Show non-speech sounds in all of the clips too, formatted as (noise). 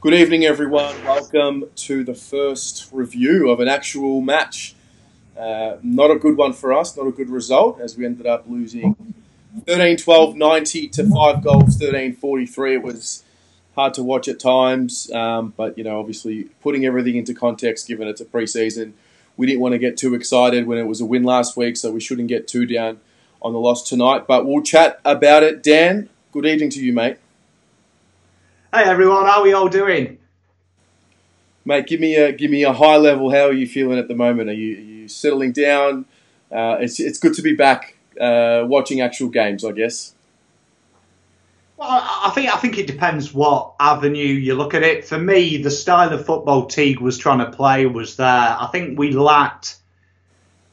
Good evening, everyone. Welcome to the first review of an actual match. Uh, not a good one for us, not a good result, as we ended up losing 13 12 90 to 5 goals, 13 43. It was hard to watch at times, um, but, you know, obviously putting everything into context, given it's a preseason, we didn't want to get too excited when it was a win last week, so we shouldn't get too down on the loss tonight. But we'll chat about it. Dan, good evening to you, mate. Hey everyone, how are we all doing? Mate, give me a give me a high level. How are you feeling at the moment? Are you, are you settling down? Uh, it's it's good to be back uh, watching actual games, I guess. Well, I think I think it depends what avenue you look at it. For me, the style of football Teague was trying to play was there. I think we lacked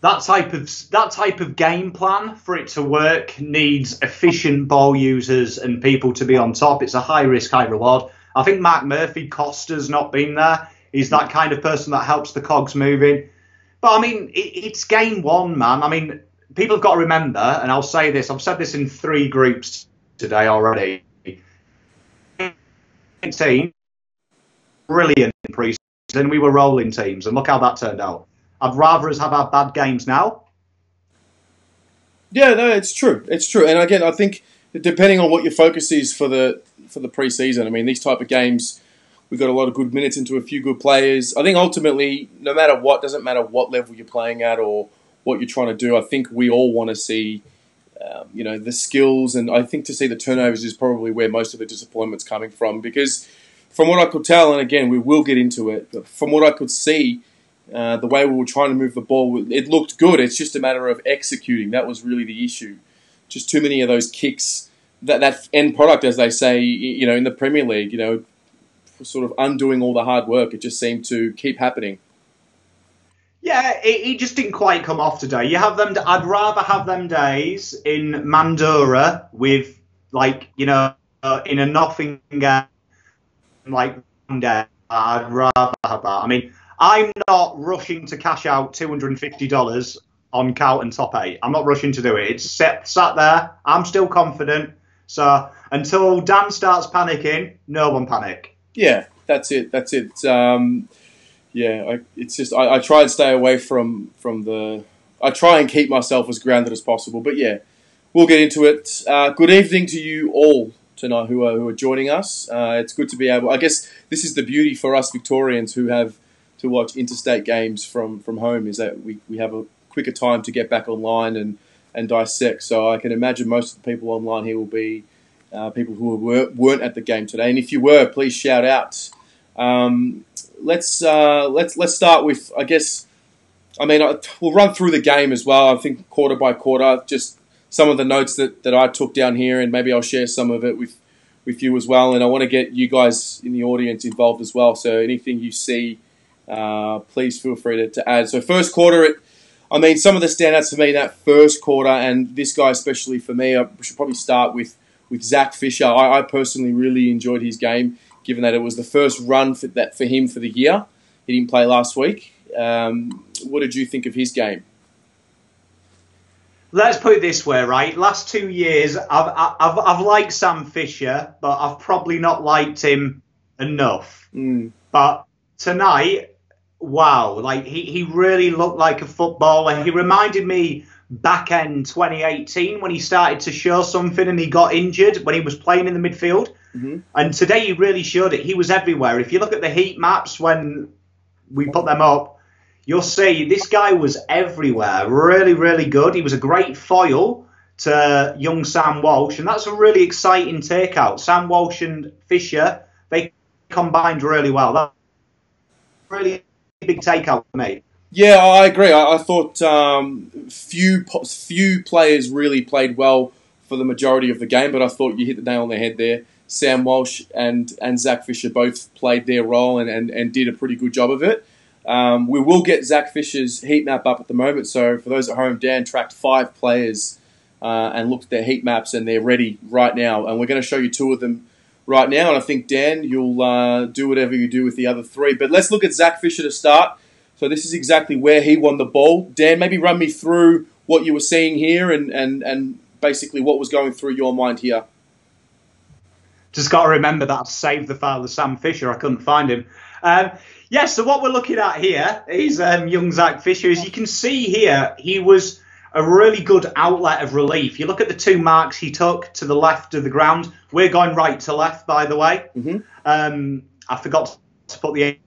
that type of that type of game plan for it to work needs efficient ball users and people to be on top. It's a high risk, high reward. I think Marc Murphy Costa's not been there. He's that kind of person that helps the cogs moving. But I mean, it, it's game one, man. I mean, people have got to remember, and I'll say this. I've said this in three groups today already. Team, brilliant in pre-season. We were rolling teams, and look how that turned out. I'd rather us have our bad games now. Yeah, no, it's true. It's true. And again, I think depending on what your focus is for the for the preseason, I mean, these type of games, we've got a lot of good minutes into a few good players. I think ultimately, no matter what, doesn't matter what level you're playing at or what you're trying to do. I think we all want to see, um, you know, the skills, and I think to see the turnovers is probably where most of the disappointment's coming from. Because from what I could tell, and again, we will get into it, but from what I could see uh, the way we were trying to move the ball, it looked good. It's just a matter of executing. That was really the issue. Just too many of those kicks. That that end product, as they say, you know, in the Premier League, you know, sort of undoing all the hard work. It just seemed to keep happening. Yeah, it, it, just didn't quite come off today. You have them. I'd rather have them days in Mandurah with like you know uh, in a nothing game like day. I'd rather have that. I mean, I'm not rushing to cash out $250 on Carlton top eight. I'm not rushing to do it. It's set, sat there. I'm still confident. So until Dan starts panicking, no one panic. Yeah, that's it. That's it. Um, yeah, I, it's just I, I, try and stay away from from the. I try and keep myself as grounded as possible. But yeah, we'll get into it. Uh, good evening to you all tonight who are who are joining us. Uh, it's good to be able. I guess this is the beauty for us Victorians who have to watch interstate games from, from home is that we, we have a quicker time to get back online and, and dissect. So I can imagine most of the people online here will be uh, people who were, weren't at the game today. And if you were, please shout out. Um, let's uh, let's let's start with I guess. I mean, we'll run through the game as well. I think quarter by quarter, just some of the notes that, that I took down here, and maybe I'll share some of it with with you as well. And I want to get you guys in the audience involved as well. So anything you see uh, please feel free to, to, add. So first quarter, it, I mean, some of the standouts for me that first quarter, and this guy especially for me, I should probably start with with Zach Fisher. I, I personally really enjoyed his game, given that it was the first run for that for him for the year. He didn't play last week. Um, what did you think of his game? Let's put it this way, right? Last two years, I've, I've, I've liked Sam Fisher, but I've probably not liked him enough. Mm. But tonight, wow, like he, he really looked like a footballer. He reminded me back end 2018 when he started to show something and he got injured when he was playing in the midfield. Mm-hmm. And today he really showed it. He was everywhere. If you look at the heat maps when we put them up, you'll see this guy was everywhere. Really, really good. He was a great foil to young Sam Walsh, and that's a really exciting takeout. Sam Walsh and Fisher, they combined really well. That really big takeout for me. Yeah, I agree. I, I thought um, few few players really played well for the majority of the game, but I thought you hit the nail on the head there. Sam Walsh and, and Zach Fisher both played their role and, and, and did a pretty good job of it. Um, we will get Zach Fisher's heat map up at the moment. So for those at home, Dan tracked five players uh, and looked at their heat maps, and they're ready right now. And we're going to show you two of them right now. And I think, Dan, you'll uh, do whatever you do with the other three. But let's look at Zach Fisher to start. So this is exactly where he won the ball. Dan, maybe run me through what you were seeing here and, and, and basically what was going through your mind here. Just got to remember that I've saved the file of Sam Fisher. I couldn't find him. Um, yeah, so what we're looking at here is um, young Zach Fisher. As you can see here, he was a really good outlet of relief. You look at the two marks he took to the left of the ground. We're going right to left, by the way. Mm-hmm. Um, I forgot to put the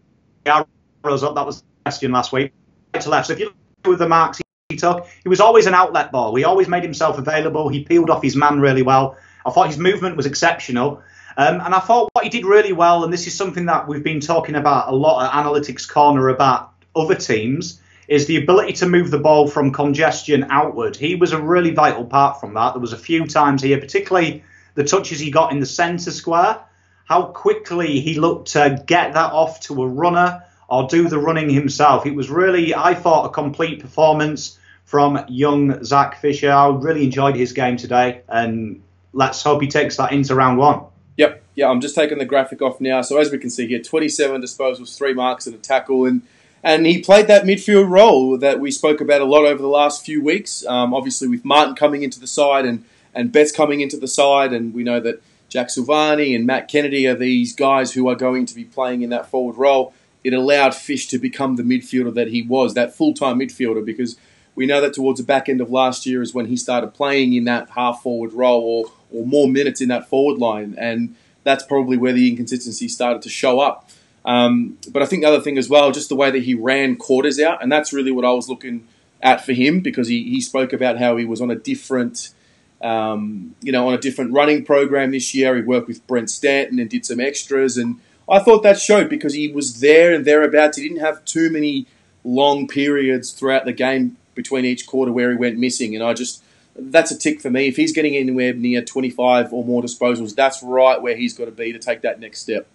arrows up. That was the question last week. Right to left. So if you look at the marks he took, he was always an outlet ball. He always made himself available. He peeled off his man really well. I thought his movement was exceptional. Um, and I thought what he did really well, and this is something that we've been talking about a lot at Analytics Corner about other teams, is the ability to move the ball from congestion outward. He was a really vital part from that. There was a few times here, particularly the touches he got in the centre square, how quickly he looked to get that off to a runner or do the running himself. It was really, I thought, a complete performance from young Zach Fisher. I really enjoyed his game today, and let's hope he takes that into round one. Yep, yeah, I'm just taking the graphic off now. So as we can see here, 27 disposals, three marks and a tackle, and and he played that midfield role that we spoke about a lot over the last few weeks. Um, obviously, with Martin coming into the side and, and Betts coming into the side, and we know that Jack Silvagni and Matt Kennedy are these guys who are going to be playing in that forward role. It allowed Fish to become the midfielder that he was, that full time midfielder, because we know that towards the back end of last year is when he started playing in that half forward role or, or more minutes in that forward line. And that's probably where the inconsistency started to show up. Um, but I think the other thing as well, just the way that he ran quarters out, and that's really what I was looking at for him because he, he spoke about how he was on a different, um, you know, on a different running program this year. He worked with Brent Stanton and did some extras, and I thought that showed because he was there and thereabouts. He didn't have too many long periods throughout the game between each quarter where he went missing, and I just that's a tick for me. If he's getting anywhere near 25 or more disposals, that's right where he's got to be to take that next step.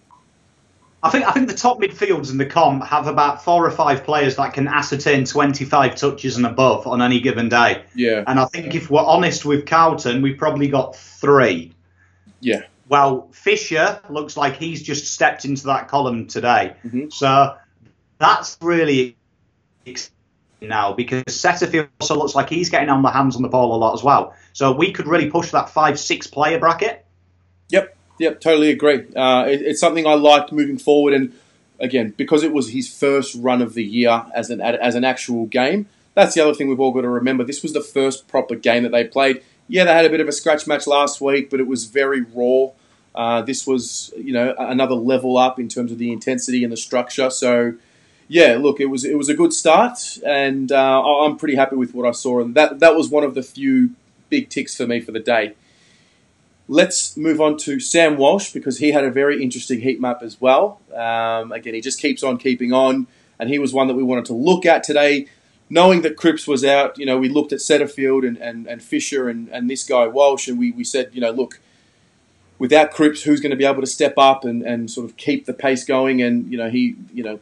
I think I think the top midfields in the comp have about four or five players that can ascertain 25 touches and above on any given day. Yeah. And I think if we're honest with Carlton, we've probably got three. Yeah. Well, Fisher looks like he's just stepped into that column today. Mm-hmm. So that's really exciting now because Setterfield also looks like he's getting on the hands on the ball a lot as well. So we could really push that five six player bracket. Yep. Totally agree. Uh, it, it's something I liked moving forward, and again, because it was his first run of the year as an as an actual game. That's the other thing we've all got to remember. This was the first proper game that they played. Yeah, they had a bit of a scratch match last week, but it was very raw. Uh, this was, you know, another level up in terms of the intensity and the structure. So, yeah, look, it was it was a good start, and uh, I'm pretty happy with what I saw. And that that was one of the few big ticks for me for the day. Let's move on to Sam Walsh because he had a very interesting heat map as well. Um, again, he just keeps on keeping on, and he was one that we wanted to look at today. Knowing that Cripps was out, you know, we looked at Setterfield and, and, and Fisher and, and this guy Walsh, and we, we said, you know, look, without Cripps, who's going to be able to step up and, and sort of keep the pace going? And, you know, he, you know,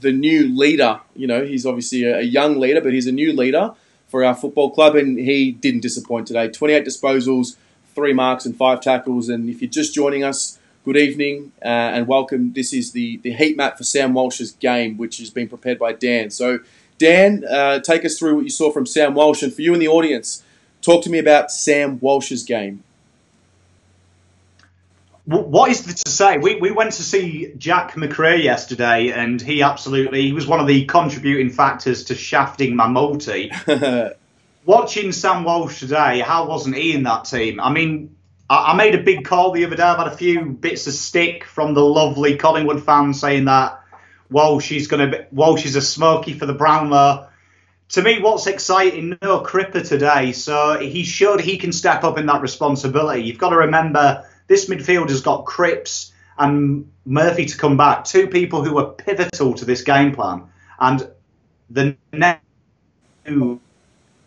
the new leader, you know, he's obviously a, a young leader, but he's a new leader for our football club, and he didn't disappoint today. 28 disposals, three marks and five tackles. And if you're just joining us, good evening uh, and welcome. This is the, the heat map for Sam Walsh's game, which has been prepared by Dan. So, Dan, uh, take us through what you saw from Sam Walsh. And for you in the audience, talk to me about Sam Walsh's game. What is to say? We, we went to see Jack Macrae yesterday, and he absolutely he was one of the contributing factors to shafting my multi. (laughs) watching Sam Walsh today, how wasn't he in that team? I mean, I, I, made a big call the other day. I've had a few bits of stick from the lovely Collingwood fans saying that Walsh is going to Walsh is a smoky for the Brownlow. To me, what's exciting? No Cripper today, so he showed he can step up in that responsibility. You've got to remember this midfield has got Cripps and Murphy to come back, two people who are pivotal to this game plan, and the next two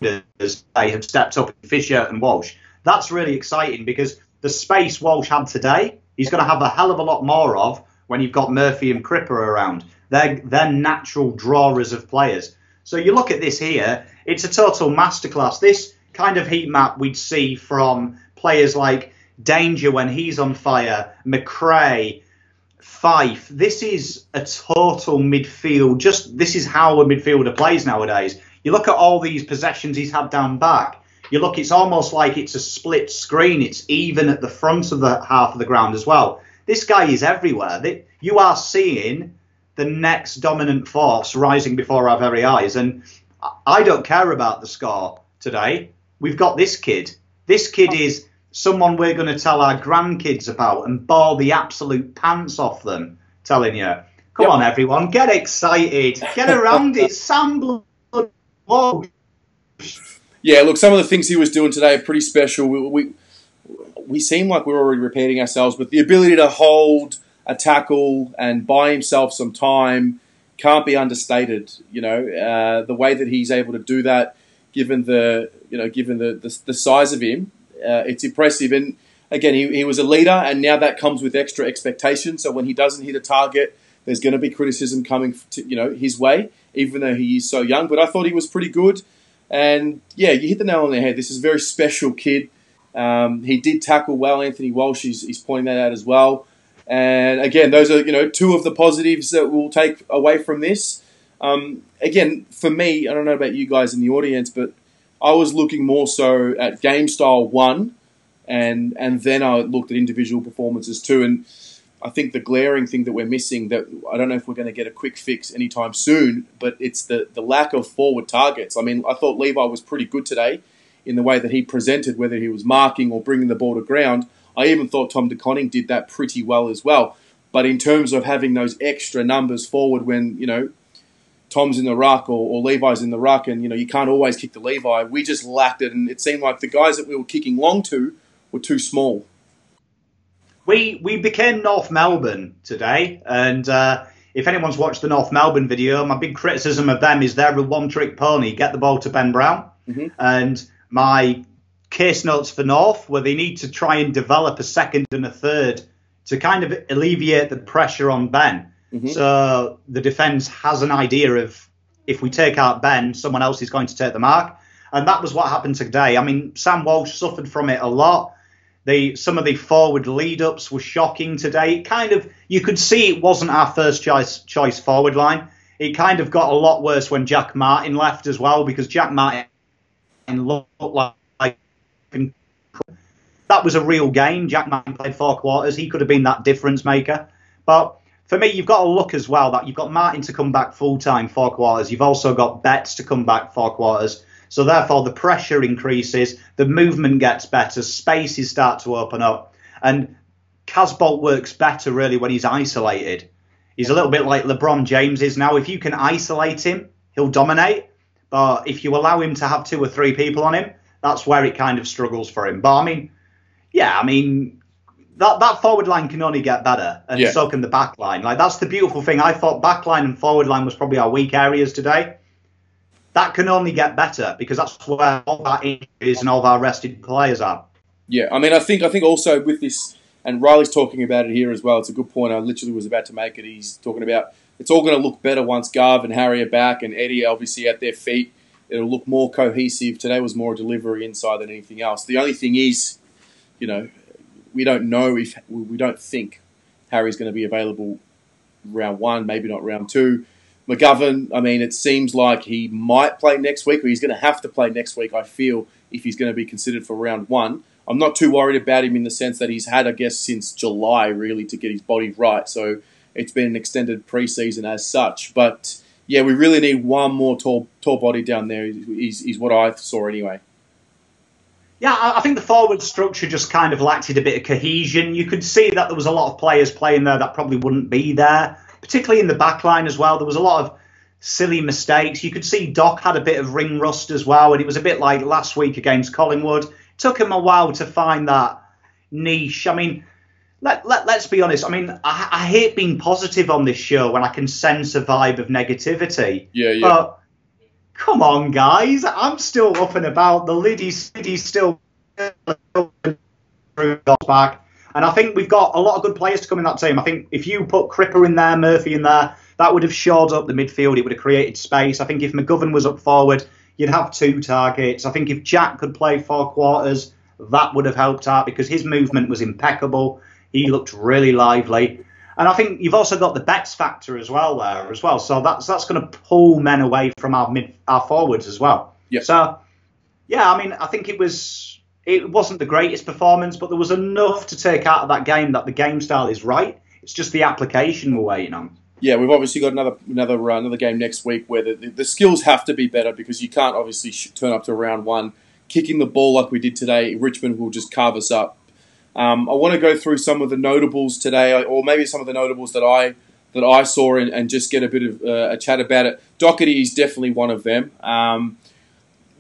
they have stepped up Fisher and Walsh. That's really exciting because the space Walsh had today, he's going to have a hell of a lot more of when you've got Murphy and Cripper around. They're, they're natural drawers of players. So you look at this here, it's a total masterclass. This kind of heat map we'd see from players like Danger when he's on fire, Macrae, Fyfe. This is a total midfield. Just this is how a midfielder plays nowadays. You look at all these possessions he's had down back. You look, it's almost like it's a split screen. It's even at the front of the half of the ground as well. This guy is everywhere. You are seeing the next dominant force rising before our very eyes. And I don't care about the score today. We've got this kid. This kid is someone we're going to tell our grandkids about and ball the absolute pants off them, telling you. Come yep. on, everyone, get excited, get around it. (laughs) Sam Blood. Yeah, look, some of the things he was doing today are pretty special. We, we, we seem like we're already repeating ourselves, but the ability to hold a tackle and buy himself some time can't be understated. You know, uh, the way that he's able to do that, given the you know, given the the, the size of him, uh, it's impressive. And again, he, he was a leader, and now that comes with extra expectation. So when he doesn't hit a target, there's going to be criticism coming, to, you know, his way, even though he is so young. But I thought he was pretty good. And yeah, you hit the nail on the head. This is a very special kid. Um, he did tackle well. Anthony Walsh, he's, he's pointing that out as well. And again, those are you know two of the positives that we'll take away from this. Um, again, for me, I don't know about you guys in the audience, but I was looking more so at game style one, and and then I looked at individual performances too. And I think the glaring thing that we're missing that I don't know if we're going to get a quick fix anytime soon, but it's the the lack of forward targets. I mean, I thought Levi was pretty good today in the way that he presented, whether he was marking or bringing the ball to ground. I even thought Tom De Koning did that pretty well as well. But in terms of having those extra numbers forward when, you know, Tom's in the ruck or, or, Levi's in the ruck, and you know you can't always kick the Levi. We just lacked it, and it seemed like the guys that we were kicking long to were too small. We we became North Melbourne today, and uh, if anyone's watched the North Melbourne video, my big criticism of them is they're a one-trick pony. Get the ball to Ben Brown, mm-hmm. and my case notes for North where they need to try and develop a second and a third to kind of alleviate the pressure on Ben. Mm-hmm. So the defence has an idea of if we take out Ben, someone else is going to take the mark. And that was what happened today. I mean, Sam Walsh suffered from it a lot. The some of the forward lead ups were shocking today. It kind of you could see it wasn't our first choice choice forward line. It kind of got a lot worse when Jack Martin left as well because Jack Martin looked like that was a real game. Jack Martin played four quarters. He could have been that difference maker. But for me, you've got to look as well that you've got Martin to come back full time four quarters. You've also got Betts to come back four quarters. So therefore, the pressure increases, the movement gets better, spaces start to open up, and Casboult works better really when he's isolated. He's a little bit like LeBron James is now. If you can isolate him, he'll dominate. But if you allow him to have two or three people on him, that's where it kind of struggles for him. But I mean, yeah, I mean, that that forward line can only get better, and yeah. so can the back line. Like that's the beautiful thing. I thought back line and forward line was probably our weak areas today. That can only get better because that's where all our injuries and all of our rested players are. Yeah, I mean, I think I think also with this, and Riley's talking about it here as well. It's a good point. I literally was about to make it. He's talking about it's all going to look better once Gav and Harry are back, and Eddie obviously at their feet it'll look more cohesive. Today was more a delivery inside than anything else. The only thing is, you know, we don't know if we don't think Harry's going to be available round one, maybe not round two. McGovern, I mean, it seems like he might play next week, or he's going to have to play next week. I feel if he's going to be considered for round one. I'm not too worried about him in the sense that he's had, I guess, since July really to get his body right. So it's been an extended preseason as such, but yeah, we really need one more tall tall body down there. Is is what I saw anyway. Yeah, I think the forward structure just kind of lacked a bit of cohesion. You could see that there was a lot of players playing there that probably wouldn't be there, particularly in the back line as well. There was a lot of silly mistakes. You could see Doc had a bit of ring rust as well, and it was a bit like last week against Collingwood. It took him a while to find that niche. I mean, let, let, let's be honest. I mean, I, I, hate being positive on this show when I can sense a vibe of negativity. Yeah, yeah. But come on, guys. I'm still up and about. The lid is, still back. And I think we've got a lot of good players to come in that team. I think if you put Cripper in there, Murphy in there, that would have shored up the midfield. It would have created space. I think if McGovern was up forward, you'd have two targets. I think if Jack could play four quarters, that would have helped out because his movement was impeccable. He looked really lively. And I think you've also got the Betts factor as well there as well. So that's that's going to pull men away from our mid our forwards as well. Yeah. So yeah, I mean, I think it was it wasn't the greatest performance, but there was enough to take out of that game that the game style is right. It's just the application we're waiting on. Yeah, we've obviously got another another uh, another game next week where the, the skills have to be better because you can't obviously turn up to round one kicking the ball like we did today. Richmond will just carve us up. Um, I want to go through some of the notables today, or maybe some of the notables that I that I saw, and, and just get a bit of uh, a chat about it. Docherty is definitely one of them. Um,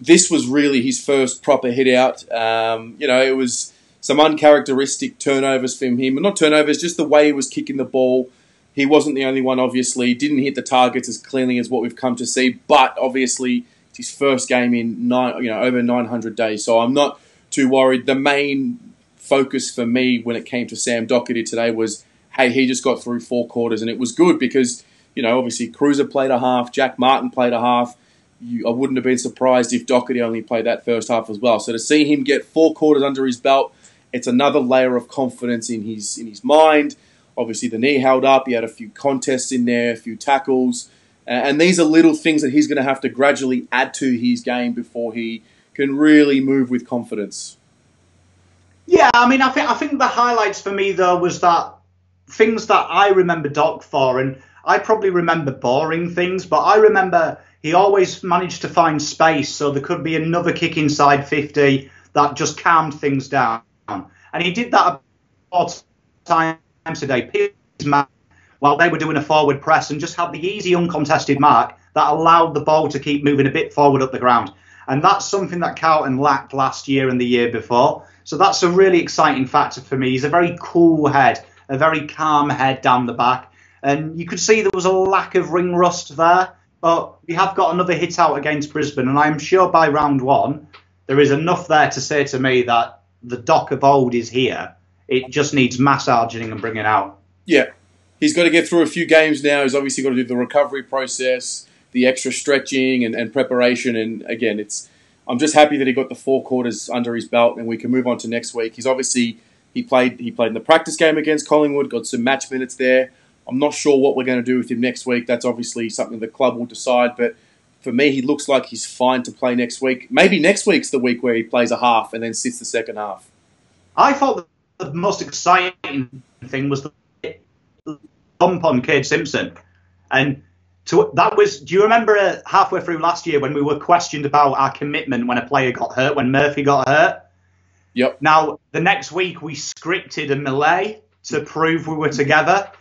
this was really his first proper hit out. Um, you know, it was some uncharacteristic turnovers from him. Not turnovers, just the way he was kicking the ball. He wasn't the only one, obviously. Didn't hit the targets as cleanly as what we've come to see, but obviously it's his first game in nine, you know, over 900 days. So I'm not too worried. The main focus for me when it came to Sam Docherty today was, hey, he just got through four quarters, and it was good because you know, obviously Kreuzer played a half, Jack Martin played a half you, I wouldn't have been surprised if Docherty only played that first half as well. So to see him get four quarters under his belt, it's another layer of confidence in his in his mind. Obviously, the knee held up. He had a few contests in there, a few tackles, and these are little things that he's going to have to gradually add to his game before he can really move with confidence. Yeah, I mean, I think I think the highlights for me though was that things that I remember Doc for, and I probably remember boring things, but I remember he always managed to find space, so there could be another kick inside 50 that just calmed things down. And he did that four times today. While they were doing a forward press and just had the easy uncontested mark that allowed the ball to keep moving a bit forward up the ground. And that's something that Carlton lacked last year and the year before. So that's a really exciting factor for me. He's a very cool head, a very calm head down the back. And you could see there was a lack of ring rust there. But we have got another hit out against Brisbane, and I'm sure by round one, there is enough there to say to me that the dock of old is here. It just needs massaging and bringing out. Yeah. He's got to get through a few games now. He's obviously got to do the recovery process, the extra stretching and, and preparation. And again, it's I'm just happy that he got the four quarters under his belt and we can move on to next week. He's obviously he played he played in the practice game against Collingwood, got some match minutes there. I'm not sure what we're going to do with him next week. That's obviously something the club will decide. But for me, he looks like he's fine to play next week. Maybe next week's the week where he plays a half and then sits the second half. I thought the most exciting thing was the bump on Kade Simpson, and to, that was. Do you remember uh, halfway through last year when we were questioned about our commitment when a player got hurt, when Murphy got hurt? Yep. Now the next week we scripted a melee to prove we were together.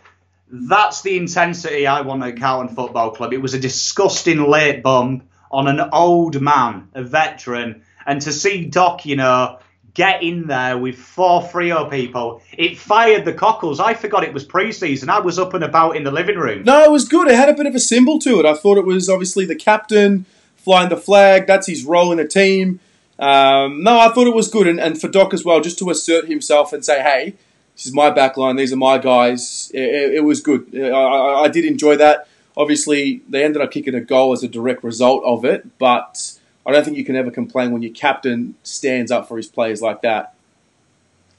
That's the intensity I want at Carlton Football Club. It was a disgusting late bump on an old man, a veteran, and to see Doc, you know, get in there with four Freo people, it fired the cockles. I forgot it was pre-season. I was up and about in the living room. No, it was good. It had a bit of a symbol to it. I thought it was obviously the captain flying the flag. That's his role in the team. Um, no, I thought it was good, and, and for Doc as well, just to assert himself and say, "Hey, this is my backline. These are my guys. It, it was good. I, I, did enjoy that. Obviously, they ended up kicking a goal as a direct result of it, but I don't think you can ever complain when your captain stands up for his players like that.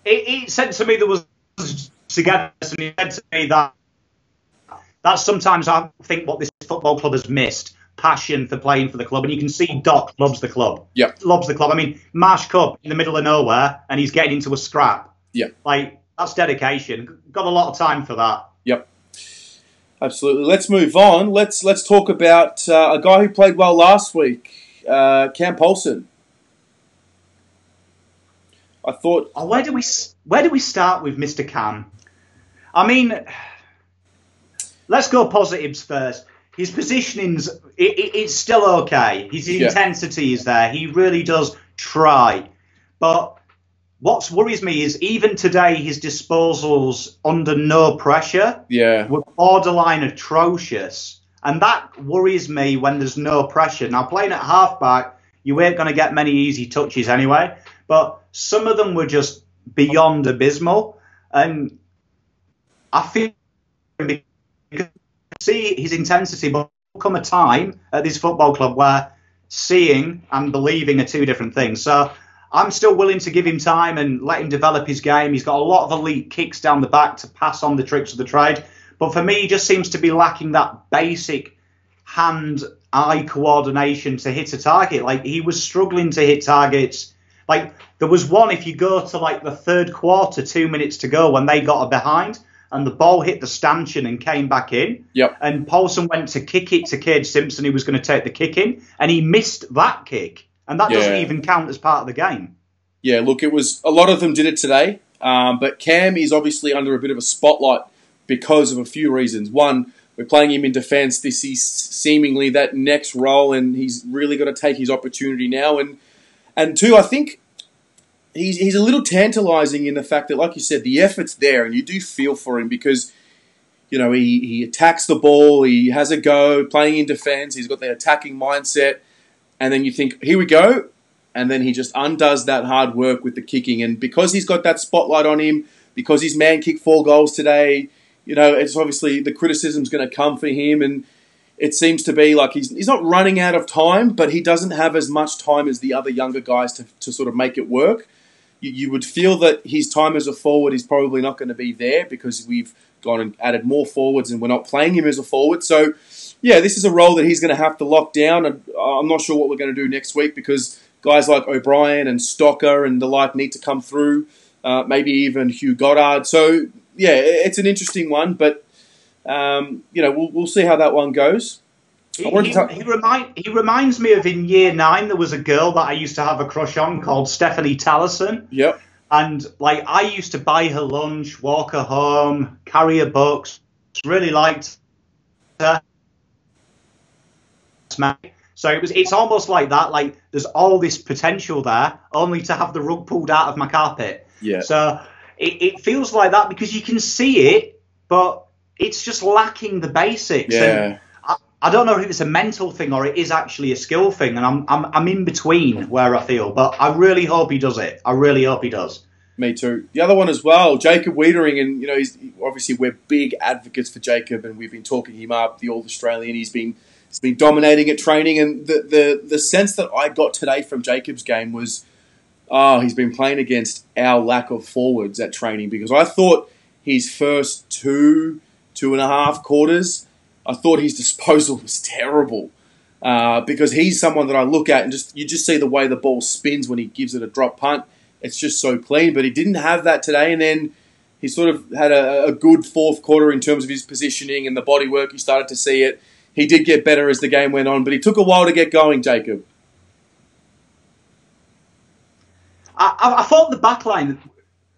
He, said to me there was together, and he said to me that that's sometimes I think what this football club has missed passion for playing for the club, and you can see Doc loves the club. Yeah, loves the club. I mean, Marsh Cup in the middle of nowhere, and he's getting into a scrap. Yeah, like that's dedication. Got a lot of time for that. Yep. Absolutely. Let's move on. Let's let's talk about uh, a guy who played well last week, uh, Cam Polson. I thought. Oh, where do we where do we start with Mr. Cam? I mean, let's go positives first. His positioning's it, it, it's still okay. His intensity yeah. is there. He really does try, but what worries me is even today his disposals under no pressure yeah. were borderline atrocious. And that worries me when there's no pressure. Now playing at halfback, you ain't going to get many easy touches anyway. But some of them were just beyond abysmal. And I feel see his intensity, but come a time at this football club where seeing and believing are two different things. So I'm still willing to give him time and let him develop his game. He's got a lot of elite kicks down the back to pass on the tricks of the trade. But for me, he just seems to be lacking that basic hand eye coordination to hit a target. Like he was struggling to hit targets. Like there was one if you go to like the third quarter, two minutes to go when they got a behind and the ball hit the stanchion and came back in. Yep. And Polson went to kick it to Kade Simpson, who was going to take the kick in, and he missed that kick. And that doesn't even count as part of the game. Yeah, look, it was a lot of them did it today, um, but Cam is obviously under a bit of a spotlight because of a few reasons. One, we're playing him in defence. This is seemingly that next role, and he's really got to take his opportunity now. And and two, I think he's he's a little tantalising in the fact that, like you said, the effort's there, and you do feel for him because. You know, he, he attacks the ball, he has a go, playing in defence, he's got the attacking mindset, and then you think, here we go, and then he just undoes that hard work with the kicking. And because he's got that spotlight on him, because his man kicked four goals today, you know, it's obviously the criticism's going to come for him. And it seems to be like he's, he's not running out of time, but he doesn't have as much time as the other younger guys to, to sort of make it work. You, you would feel that his time as a forward is probably not going to be there because we've gone and added more forwards and we're not playing him as a forward. So, yeah, this is a role that he's going to have to lock down. And I'm not sure what we're going to do next week because guys like O'Brien and Stocker and the like need to come through. Uh, maybe even Hugh Goddard. So yeah, it's an interesting one, but um, you know we'll, we'll see how that one goes. He, he, he remind, he reminds me of in year nine, there was a girl that I used to have a crush on called Stephanie Tallison. Yep. And like I used to buy her lunch, walk her home, carry her books. Really liked her. So it was. It's almost like that. Like there's all this potential there, only to have the rug pulled out of my carpet. Yeah. So it, it feels like that because you can see it, but it's just lacking the basics. Yeah. I, I don't know if it's a mental thing or it is actually a skill thing, and I'm, I'm I'm in between where I feel, but I really hope he does it. I really hope he does. Me too. The other one as well, Jacob Weitering, and you know, he's obviously we're big advocates for Jacob, and we've been talking him up, the All Australian. He's been he's been dominating at training, and the the the sense that I got today from Jacob's game was, oh, he's been playing against our lack of forwards at training because I thought his first two two and a half quarters, I thought his disposal was terrible. Uh, because he's someone that I look at and just you just see the way the ball spins when he gives it a drop punt it's just so clean. But he didn't have that today, and then he sort of had a, a good fourth quarter in terms of his positioning and the body work. He started to see it. He did get better as the game went on, but he took a while to get going, Jacob. I, I, I thought the back line,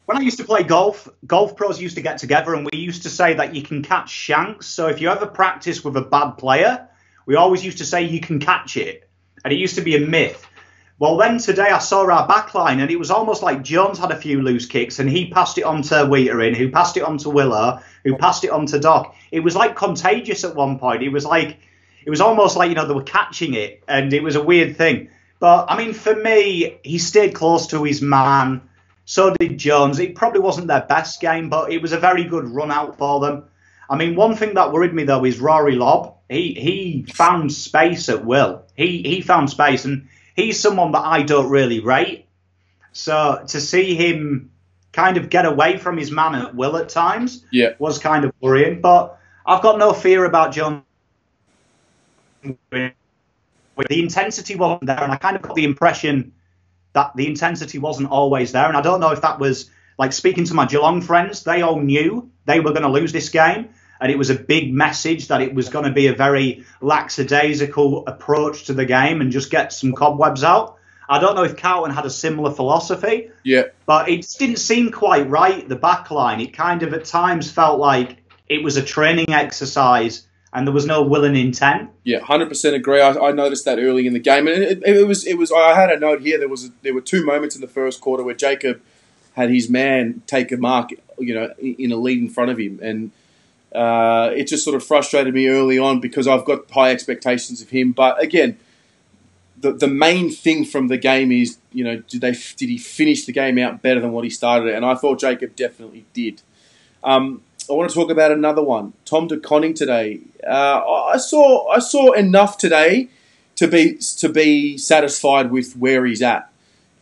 when I used to play golf, golf pros used to get together and we used to say that you can catch shanks. So if you ever practice with a bad player, we always used to say you can catch it. And it used to be a myth. Well, then today I saw our back line and it was almost like Jones had a few loose kicks and he passed it on to Weitering, who passed it on to Willow, who passed it on to Doc. It was like contagious at one point. It was like, it was almost like, you know, they were catching it and it was a weird thing. But I mean, for me, he stayed close to his man. So did Jones. It probably wasn't their best game, but it was a very good run out for them. I mean, one thing that worried me though is Rory Lobb. He he found space at will. He he found space, and he's someone that I don't really rate. So to see him kind of get away from his man at will at times Yeah. was kind of worrying. But I've got no fear about Jones. The intensity wasn't there, and I kind of got the impression that the intensity wasn't always there. And I don't know if that was like speaking to my Geelong friends, they all knew they were going to lose this game. And it was a big message that it was going to be a very lackadaisical approach to the game and just get some cobwebs out. I don't know if Carlton had a similar philosophy, Yeah. but it just didn't seem quite right, the back line. It kind of at times felt like it was a training exercise and there was no will and intent. Yeah, hundred percent agree. I, I noticed that early in the game, and it, it, was it was. I had a note here. There was a, there were two moments in the first quarter where Jacob had his man take a mark, you know, in in a lead in front of him, and uh, it just sort of frustrated me early on because I've got high expectations of him. But again, the the main thing from the game is, you know, did they did he finish the game out better than what he started it? And I thought Jacob definitely did. Um, I want to talk about another one. Tom De Koning today. Uh, I saw I saw enough today to be to be satisfied with where he's at,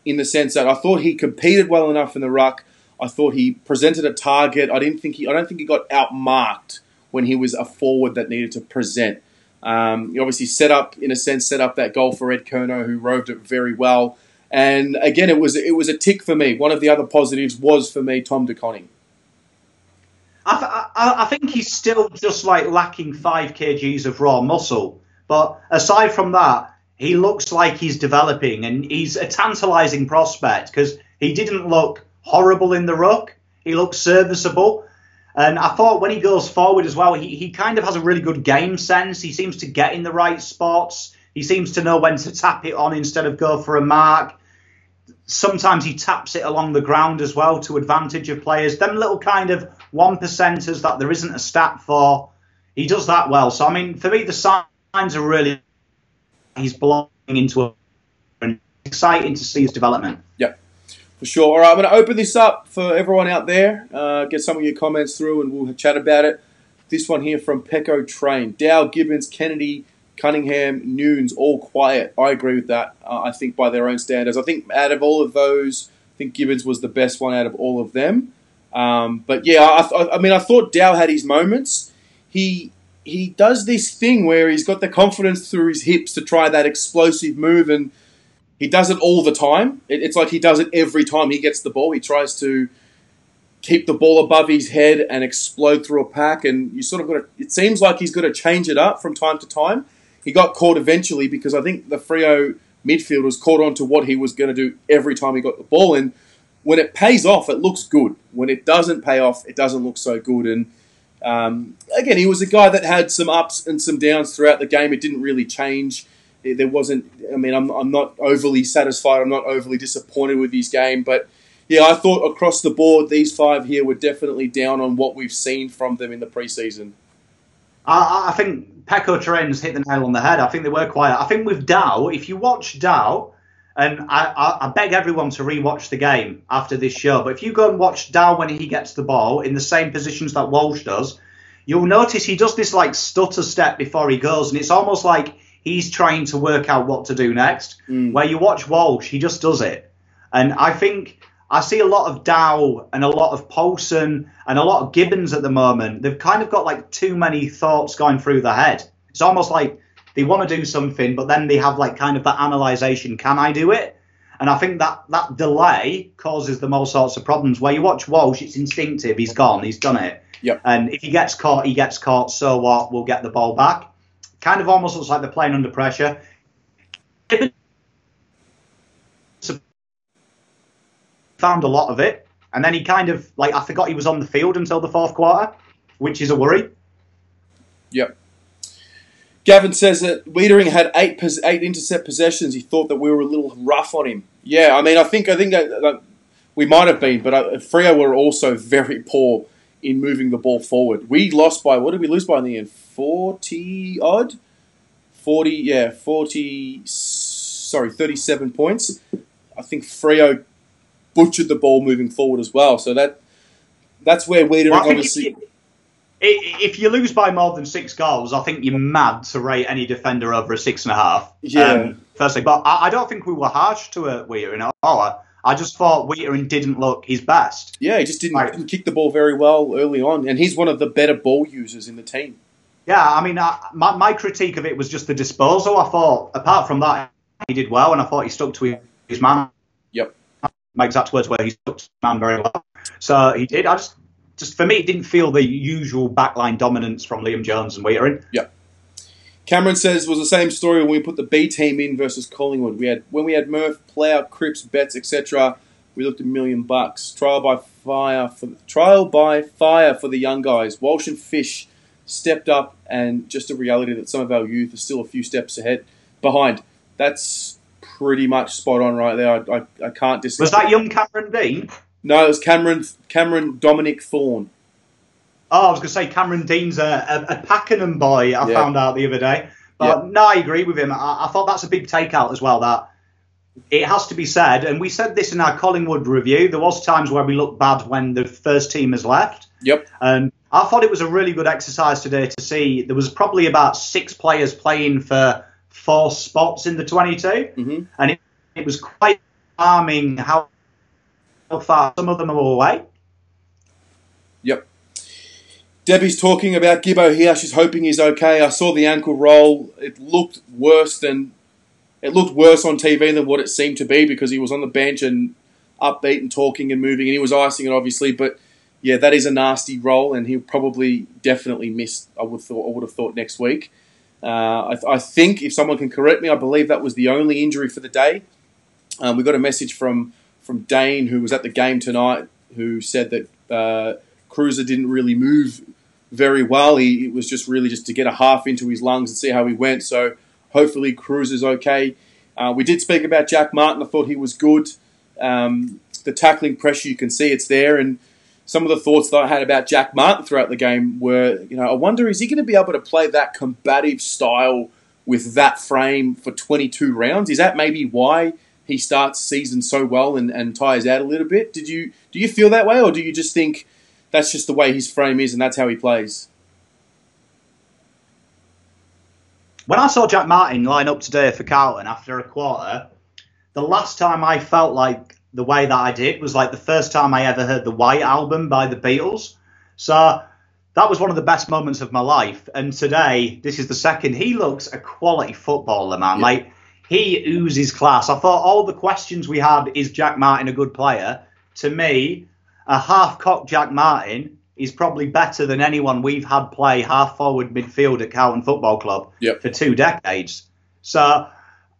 in the sense that I thought he competed well enough in the ruck. I thought he presented a target. I didn't think he I don't think he got outmarked when he was a forward that needed to present. Um, he obviously set up, in a sense, set up that goal for Ed Curnow, who roved it very well. And again, it was it was a tick for me. One of the other positives was for me Tom De Koning. I, I, I think he's still just like lacking five kgs of raw muscle. But aside from that, he looks like he's developing, and he's a tantalising prospect because he didn't look horrible in the ruck. He looks serviceable. And I thought when he goes forward as well, he, he kind of has a really good game sense. He seems to get in the right spots. He seems to know when to tap it on instead of go for a mark. Sometimes he taps it along the ground as well to advantage of players. Them little kind of one percenters that there isn't a stat for, he does that well. So, I mean, for me, the signs are really he's belonging into a. Exciting to see his development. Yep. For sure. All right, I'm going to open this up for everyone out there. Uh, get some of your comments through and we'll chat about it. This one here from Pecco Train. Dow, Gibbons, Kennedy, Cunningham, Nunes, all quiet. I agree with that. Uh, I think by their own standards. I think out of all of those, I think Gibbons was the best one out of all of them. Um, but yeah, I, I, mean, I thought Dow had his moments. He he does this thing where he's got the confidence through his hips to try that explosive move and he does it all the time. It, it's like he does it every time he gets the ball. He tries to keep the ball above his head and explode through a pack. And you sort of got to, it seems like he's got to change it up from time to time. He got caught eventually because I think the Freo midfield was caught on to what he was going to do every time he got the ball. And when it pays off, it looks good. When it doesn't pay off, it doesn't look so good. And um, again, he was a guy that had some ups and some downs throughout the game. It didn't really change there wasn't. I mean, I'm, I'm not overly satisfied. I'm not overly disappointed with his game, but yeah, I thought across the board these five here were definitely down on what we've seen from them in the preseason. I, I think Pecco Trends hit the nail on the head. I think they were quiet. I think with Dow, if you watch Dow, and I, I, I, beg everyone to rewatch the game after this show, but if you go and watch Dow when he gets the ball in the same positions that Walsh does, you'll notice he does this like stutter step before he goes, and it's almost like he's trying to work out what to do next. Mm. Where you watch Walsh, he just does it. And I think I see a lot of Dow and a lot of Polson and a lot of Gibbons at the moment. They've kind of got like too many thoughts going through their head. It's almost like they want to do something, but then they have like kind of that analyzation. Can I do it? And I think that that delay causes them all sorts of problems. Where you watch Walsh, it's instinctive. He's gone. He's done it. Yep. And if he gets caught, he gets caught. So what? We'll get the ball back kind of almost looks like they're playing under pressure. Found a lot of it, and then he kind of like I forgot he was on the field until the fourth quarter, which is a worry. Yep. Gavin says that Weitering had eight eight intercept possessions. He thought that we were a little rough on him. Yeah, I mean, I think I think that, that we might have been, but uh, Freo were also (laughs) very poor in moving the ball forward. We lost by what did we lose by in the end? Forty odd, forty yeah, forty. Sorry, thirty-seven points. I think Freo butchered the ball moving forward as well. So that that's where we're well, obviously. If you, lose by more than six goals, I think you're mad to rate any defender over a six and a half. Yeah. Um, firstly, but I, I, don't think we were harsh to a Weir in all. I just thought Weitering didn't look his best. Yeah, he just didn't, like, didn't, kick the ball very well early on, and he's one of the better ball users in the team. Yeah, I mean, I, my, my critique of it was just the disposal. I thought, apart from that, he did well, and I thought he stuck to his man. My exact words were he stuck to his man very well. So he did. I just, just for me, it didn't feel the usual backline dominance from Liam Jones and Weitering. Yeah. Cameron says was the same story when we put the B team in versus Collingwood. We had when we had Murph, Plough, Cripps, Betts, etc. We looked a million bucks. Trial by fire for trial by fire for the young guys. Walsh and Fish stepped up, and just a reality that some of our youth are still a few steps ahead behind. That's pretty much spot on right there. I, I, I can't disagree. Was that young Cameron Dean? No, it was Cameron Cameron Dominic Thorn. Oh, I was going to say Cameron Dean's a, a, a Pakenham boy. I yeah. found out the other day. But yeah. no, I agree with him. I, I, thought that's a big takeout as well. That it has to be said, and we said this in our Collingwood review. There was times where we looked bad when the first team has left. Yep. And I thought it was a really good exercise today to see. There was probably about six players playing for four spots in the 22, mm-hmm. and it, it was quite alarming how far some of them are away. Yep. Debbie's talking about Gibbo here. She's hoping he's okay. I saw the ankle roll. It looked worse than it looked worse on TV than what it seemed to be because he was on the bench and upbeat and talking and moving, and he was icing it obviously. But yeah, that is a nasty roll, and he'll probably definitely miss. I would thought. I would have thought next week. Uh, I, th- I, think if someone can correct me, I believe that was the only injury for the day. Um, we got a message from from Dane who was at the game tonight, who said that uh, Kreuzer didn't really move very well. He it was just really just to get a half into his lungs and see how he went. So hopefully Cruiser's okay. Uh, we did speak about Jack Martin. I thought he was good. Um, the tackling pressure, you can see it's there. And some of the thoughts that I had about Jack Martin throughout the game were, you know, I wonder is he going to be able to play that combative style with that frame for 22 rounds? Is that maybe why he starts season so well and, and tires out a little bit? Did you do you feel that way, or do you just think that's just the way his frame is and that's how he plays? When I saw Jack Martin line up today for Carlton after a quarter, the last time I felt like the way that I did was like the first time I ever heard the White Album by the Beatles. So that was one of the best moments of my life. And today, this is the second. He looks a quality footballer, man. Yeah. Like he oozes class. I thought all the questions we had is Jack Martin a good player? To me, a half cock Jack Martin is probably better than anyone we've had play half forward midfield at Carlton Football Club yep. for two decades. So I,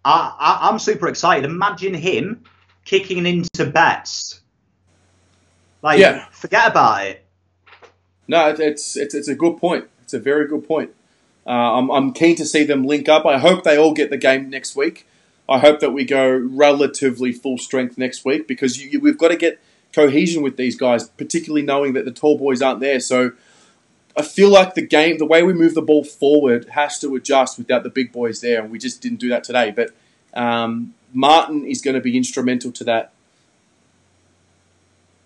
I, I'm super excited. Imagine him kicking into Betts. Like, yeah. forget about it. No, it's it's it's a good point. It's a very good point. Uh, I'm I'm keen to see them link up. I hope they all get the game next week. I hope that we go relatively full strength next week because you, you, we've got to get cohesion with these guys, particularly knowing that the tall boys aren't there. So I feel like the game, the way we move the ball forward, has to adjust without the big boys there, and we just didn't do that today. But um, Martin is going to be instrumental to that.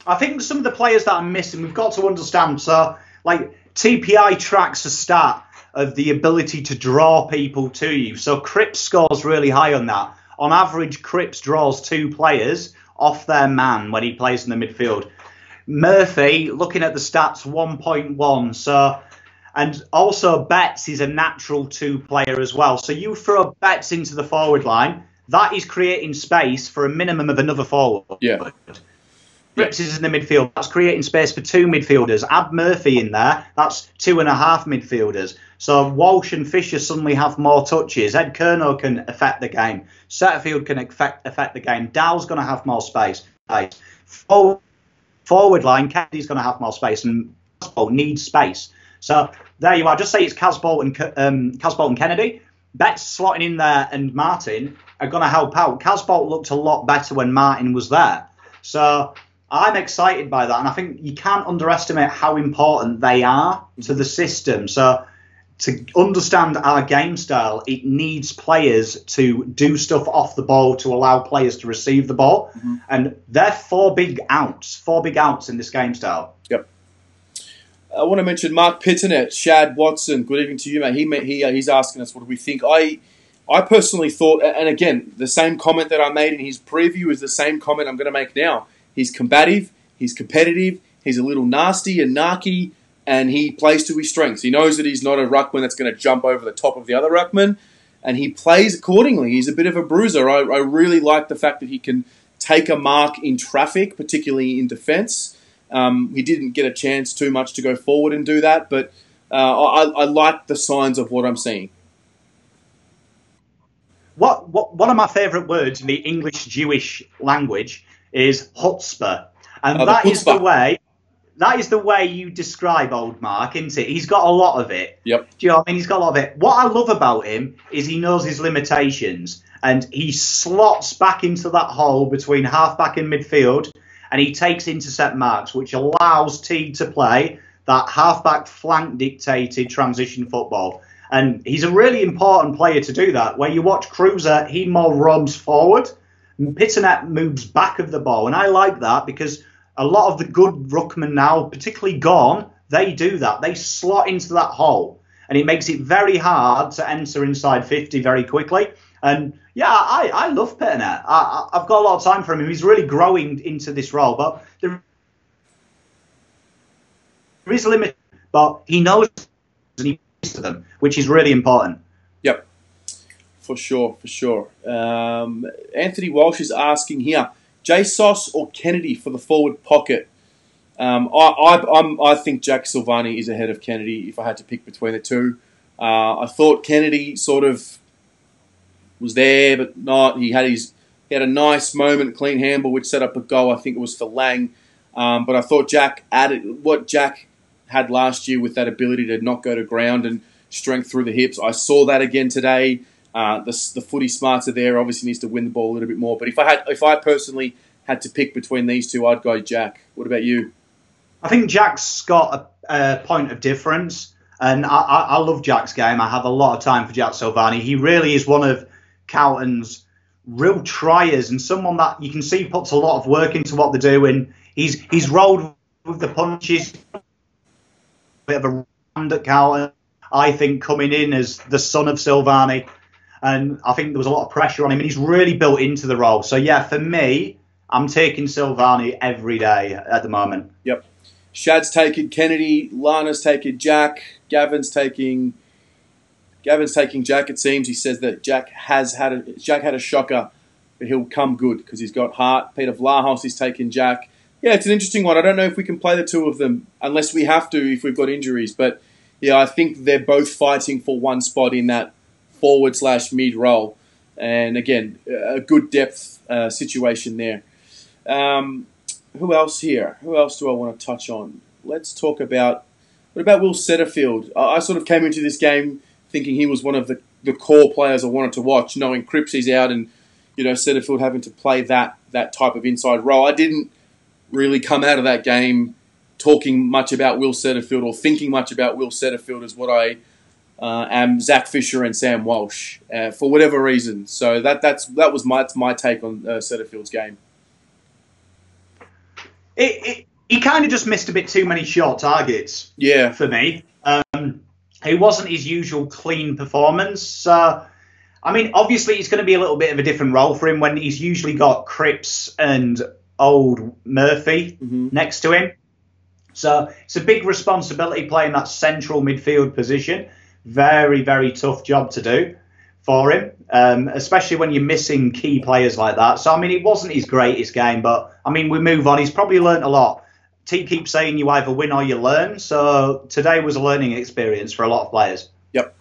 I think some of the players that are missing, we've got to understand. So, like TPI tracks a stat of the ability to draw people to you. So Cripps scores really high on that. On average, Cripps draws two players off their man when he plays in the midfield. Murphy, looking at the stats, 1.1. So, and also Betts is a natural two player as well. So you throw Betts into the forward line, that is creating space for a minimum of another forward. Yeah. Cripps is in the midfield. That's creating space for two midfielders. Add Murphy in there. That's two and a half midfielders. So Walsh and Fisher suddenly have more touches. Ed Curnow can affect the game. Setterfield can affect, affect the game. Dow's going to have more space. Forward, forward line, Kennedy's going to have more space, and Casboult needs space. So there you are. Just say it's Casboult and um, Casboult and Kennedy. Betts slotting in there and Martin are going to help out. Casboult looked a lot better when Martin was there. So I'm excited by that, and I think you can't underestimate how important they are to the system. So to understand our game style, it needs players to do stuff off the ball to allow players to receive the ball. Mm-hmm. And they're four big outs, four big outs in this game style. I want to mention Marc Pittonet, Shad Watson. Good evening to you, mate. He, he uh, he's asking us what do we think. I I personally thought, and again, the same comment that I made in his preview is the same comment I'm going to make now. He's combative, he's competitive, he's a little nasty and narky and he plays to his strengths. He knows that he's not a ruckman that's going to jump over the top of the other ruckman, and he plays accordingly. He's a bit of a bruiser. I, I really like the fact that he can take a mark in traffic, particularly in defence. Um, he didn't get a chance too much to go forward and do that, but uh, I, I like the signs of what I'm seeing. What, what one of my favourite words in the English Jewish language is chutzpah, and uh, that is the way that is the way you describe old Mark, isn't it? He's got a lot of it. Yep. Do you know what I mean? He's got a lot of it. What I love about him is he knows his limitations and he slots back into that hole between halfback and midfield and he takes intercept marks, which allows Teague to play that halfback flank dictated transition football. And he's a really important player to do that. Where you watch Cruiser, he more roams forward. Pittonet moves back of the ball. And I like that because a lot of the good ruckmen now, particularly Gawn, they do that. They slot into that hole, and it makes it very hard to enter inside 50 very quickly. And yeah, I, I love Pittonet. I, have got a lot of time for him. He's really growing into this role, but there is limit. but he knows and he to them, which is really important. Yep, for sure, for sure. Um, Anthony Walsh is asking here: JSOS or Kennedy for the forward pocket? Um, I, I, I think Jack Silvagni is ahead of Kennedy if I had to pick between the two. Uh, I thought Kennedy sort of was there, but not. He had his he had a nice moment, clean handball, which set up a goal. I think it was for Lang. Um, but I thought Jack added what Jack had last year with that ability to not go to ground and strength through the hips. I saw that again today. Uh, the, the footy smarts are there. Obviously, needs to win the ball a little bit more. But if I had, if I personally had to pick between these two, I'd go Jack. What about you? I think Jack's got a, a point of difference, and I, I, I, love Jack's game. I have a lot of time for Jack Silvagni. He really is one of Carlton's real triers and someone that you can see puts a lot of work into what they're doing. He's he's rolled with the punches, bit of a round at Carlton. I think coming in as the son of Silvagni, and I think there was a lot of pressure on him, and he's really built into the role. So yeah, for me, I'm taking Silvagni every day at the moment. Yep. Shad's taking Kennedy, Lana's taking Jack, Gavin's taking Gavin's taking Jack. It seems he says that Jack has had a Jack had a shocker, but he'll come good because he's got heart. Peter Vlahos is taking Jack. Yeah, it's an interesting one. I don't know if we can play the two of them unless we have to if we've got injuries. But yeah, I think they're both fighting for one spot in that forward slash mid role. And again, a good depth uh, situation there. Um, who else here? Who else do I want to touch on? Let's talk about what about Will Setterfield? I, I sort of came into this game thinking he was one of the, the core players I wanted to watch, knowing Cripsy's out and you know Setterfield having to play that that type of inside role. I didn't really come out of that game talking much about Will Setterfield or thinking much about Will Setterfield as what I uh, am Zach Fisher and Sam Walsh uh, for whatever reason. So that that's that was my my take on uh, Setterfield's game. It, it, he kind of just missed a bit too many short targets. Yeah, for me, um, it wasn't his usual clean performance. Uh, I mean, obviously, it's going to be a little bit of a different role for him when he's usually got Cripps and old Murphy mm-hmm. next to him. So it's a big responsibility playing that central midfield position. Very, very tough job to do for him, um, especially when you're missing key players like that. So, I mean, it wasn't his greatest game, but I mean, we move on. He's probably learnt a lot. T keeps saying you either win or you learn. So today was a learning experience for a lot of players. Yep.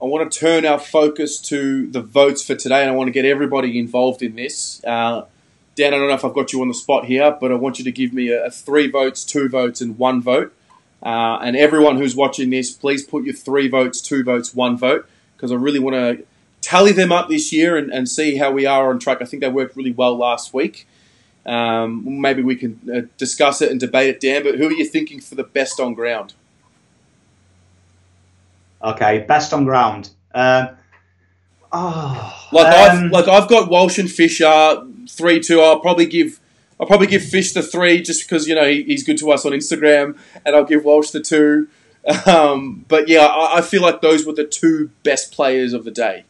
I want to turn our focus to the votes for today, and I want to get everybody involved in this. Uh, Dan, I don't know if I've got you on the spot here, but I want you to give me a, a three votes, two votes, and one vote. Uh, and everyone who's watching this, please put your three votes, two votes, one vote, because I really want to tally them up this year and, and see how we are on track. I think they worked really well last week. Um, maybe we can uh, discuss it and debate it, Dan. But who are you thinking for the best on ground? Okay, best on ground. Um, oh, like um, I've like I've got Walsh and Fisher three two. I'll probably give I'll probably give Fish the three just because you know he, he's good to us on Instagram, and I'll give Walsh the two. Um, but yeah, I, I, feel like those were the two best players of the day.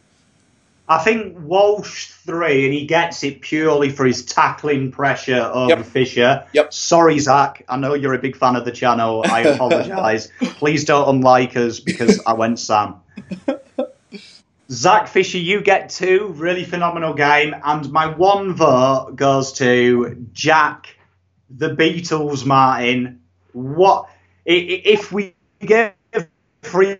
I think Walsh three, and he gets it purely for his tackling pressure over yep. Fisher. Yep. Sorry, Zach. I know you're a big fan of the channel. I (laughs) apologise. Please don't unlike us because I went Sam. Zach Fisher, you get two. Really phenomenal game. And my one vote goes to Jack, the Beatles, Martin. What if we give three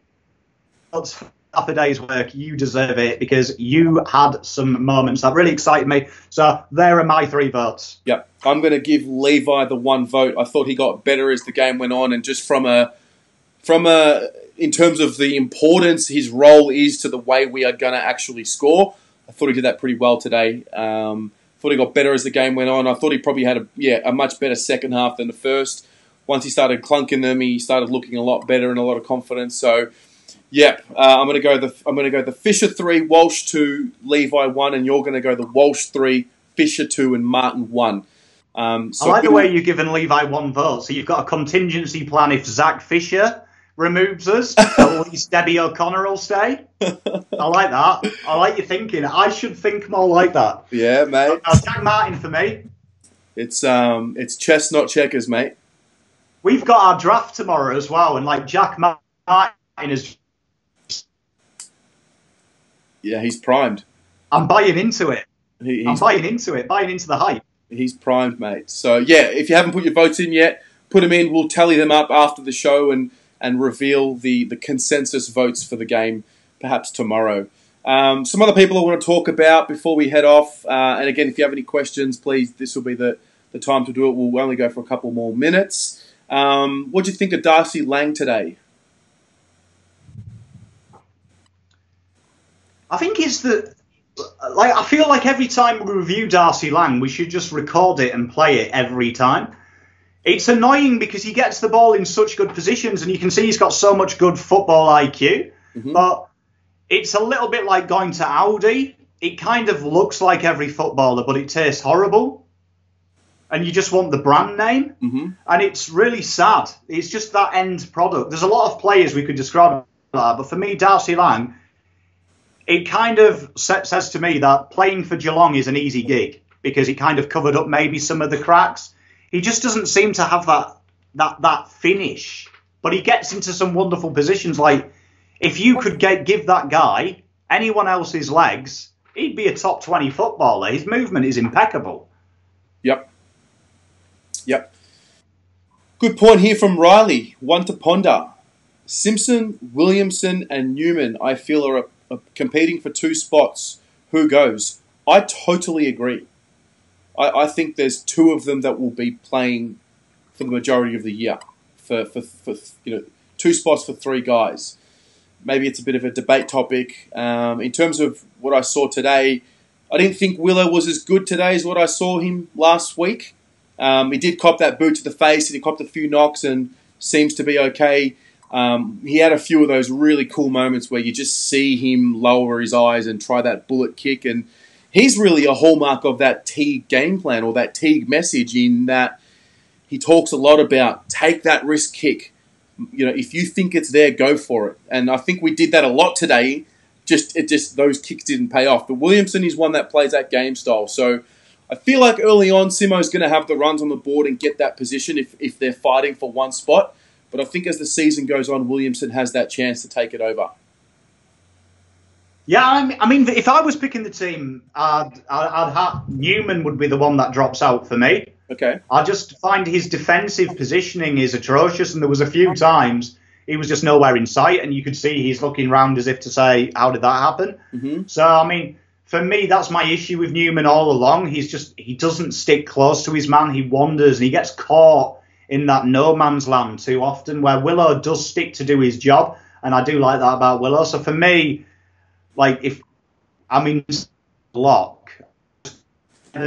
votes half a day's work, you deserve it because you had some moments that really excited me. So there are my three votes. Yep. I'm going to give Levi the one vote. I thought he got better as the game went on, and just from a from a in terms of the importance his role is to the way we are going to actually score. I thought he did that pretty well today. Um, thought he got better as the game went on. I thought he probably had a yeah a much better second half than the first. Once he started clunking them, he started looking a lot better and a lot of confidence. So Yep, uh, I'm going to go the I'm going to go the Fisher three, Walsh two, Levi one, and you're going to go the Walsh three, Fisher two, and Martin one. Um, so I like the way you've given Levi one vote. So you've got a contingency plan if Zach Fisher removes us, (laughs) at least Debbie O'Connor will stay. I like that. I like your thinking. I should think more like that. Yeah, mate. Now, Jack Martin for me. It's um, it's chess, not checkers, mate. we've got our draft tomorrow as well, and like Jack Martin is. Yeah, he's primed. I'm buying into it. He, I'm he's, buying into it. Buying into the hype. he's primed, mate. So yeah, if you haven't put your votes in yet, put them in. We'll tally them up after the show and and reveal the the consensus votes for the game perhaps tomorrow. Um, some other people I want to talk about before we head off. Uh, and again, if you have any questions, please, this will be the, the time to do it. We'll only go for a couple more minutes. Um, what do you think of Darcy Lang today? I think it's that like I feel like every time we review Darcy Lang, we should just record it and play it every time. It's annoying because he gets the ball in such good positions, and you can see he's got so much good football IQ. Mhm. But it's a little bit like going to Audi. It kind of looks like every footballer, but it tastes horrible. And you just want the brand name. hmm And it's really sad. It's just that end product. There's a lot of players we could describe that, but for me, Darcy Lang, it kind of says to me that playing for Geelong is an easy gig because he kind of covered up maybe some of the cracks. He just doesn't seem to have that that that finish, but he gets into some wonderful positions. Like if you could get give that guy anyone else's legs, he'd be a top twenty footballer. His movement is impeccable. Yep. Yep. Good point here from Riley. One to ponder. Simpson, Williamson, and Newman, I feel, are, are competing for two spots. Who goes? I totally agree. I, I think there's two of them that will be playing for the majority of the year. For, for, for you know, two spots for three guys. Maybe it's a bit of a debate topic. Um, in terms of what I saw today, I didn't think Willow was as good today as what I saw him last week. Um, he did cop that boot to the face and he copped a few knocks and seems to be okay. Um, he had a few of those really cool moments where you just see him lower his eyes and try that bullet kick. And he's really a hallmark of that Teague game plan or that Teague message in that he talks a lot about take that risk kick. You know, if you think it's there, go for it. And I think we did that a lot today. Just it just those kicks didn't pay off. But Williamson is one that plays that game style. So I feel like early on Simo's going to have the runs on the board and get that position if, if they're fighting for one spot. But I think as the season goes on, Williamson has that chance to take it over. Yeah, I mean, I mean, if I was picking the team, I'd, I'd, have Newman would be the one that drops out for me. Okay. I just find his defensive positioning is atrocious, and there was a few times he was just nowhere in sight, and you could see he's looking round as if to say, "How did that happen?" hmm So, I mean, for me, that's my issue with Newman all along. He's just he doesn't stick close to his man. He wanders and he gets caught in that no man's land too often. Where Willow does stick to do his job, and I do like that about Willow. So for me, like if I mean block,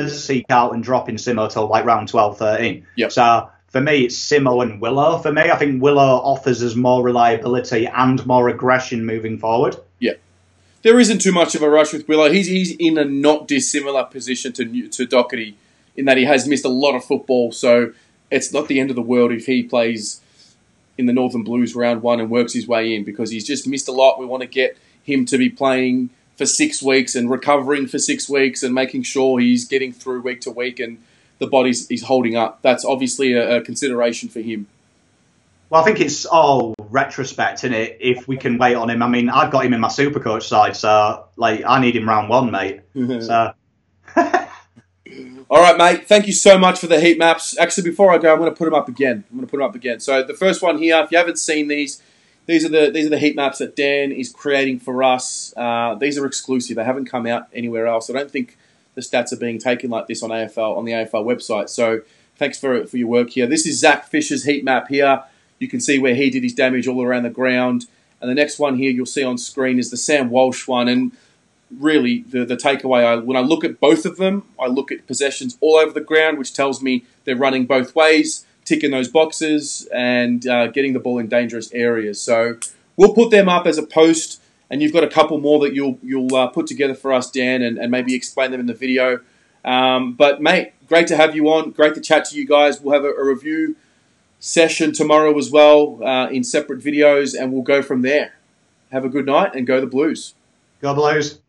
seek out and drop in Simo till like round 12, 13. Yep. So for me, it's Simo and Willow. For me, I think Willow offers us more reliability and more aggression moving forward. Yeah. There isn't too much of a rush with Willow. He's, he's in a not dissimilar position to to Docherty in that he has missed a lot of football. So it's not the end of the world if he plays in the Northern Blues round one and works his way in because he's just missed a lot. We want to get him to be playing for six weeks and recovering for six weeks and making sure he's getting through week to week and the body's he's holding up. That's obviously a, a consideration for him. Well, I think it's all retrospect in it. If we can wait on him, I mean, I've got him in my super coach side, so like I need him round one, mate. (laughs) So All right, mate. Thank you so much for the heat maps. Actually, before I go, I'm going to put them up again. I'm going to put them up again. So the first one here, if you haven't seen these, these are the these are the heat maps that Dan is creating for us. Uh, these are exclusive. They haven't come out anywhere else. I don't think the stats are being taken like this on AFL on the AFL website. So thanks for for your work here. This is Zach Fisher's heat map here. You can see where he did his damage all around the ground. And the next one here you'll see on screen is the Sam Walsh one. And really the, the takeaway I, when I look at both of them, I look at possessions all over the ground, which tells me they're running both ways, ticking those boxes, and uh, getting the ball in dangerous areas. So we'll put them up as a post, and you've got a couple more that you'll you'll uh, put together for us, Dan, and, and maybe explain them in the video. Um, but mate, great to have you on. Great to chat to you guys. We'll have a, a review session tomorrow as well uh, in separate videos, and we'll go from there. Have a good night and go the Blues. Go Blues.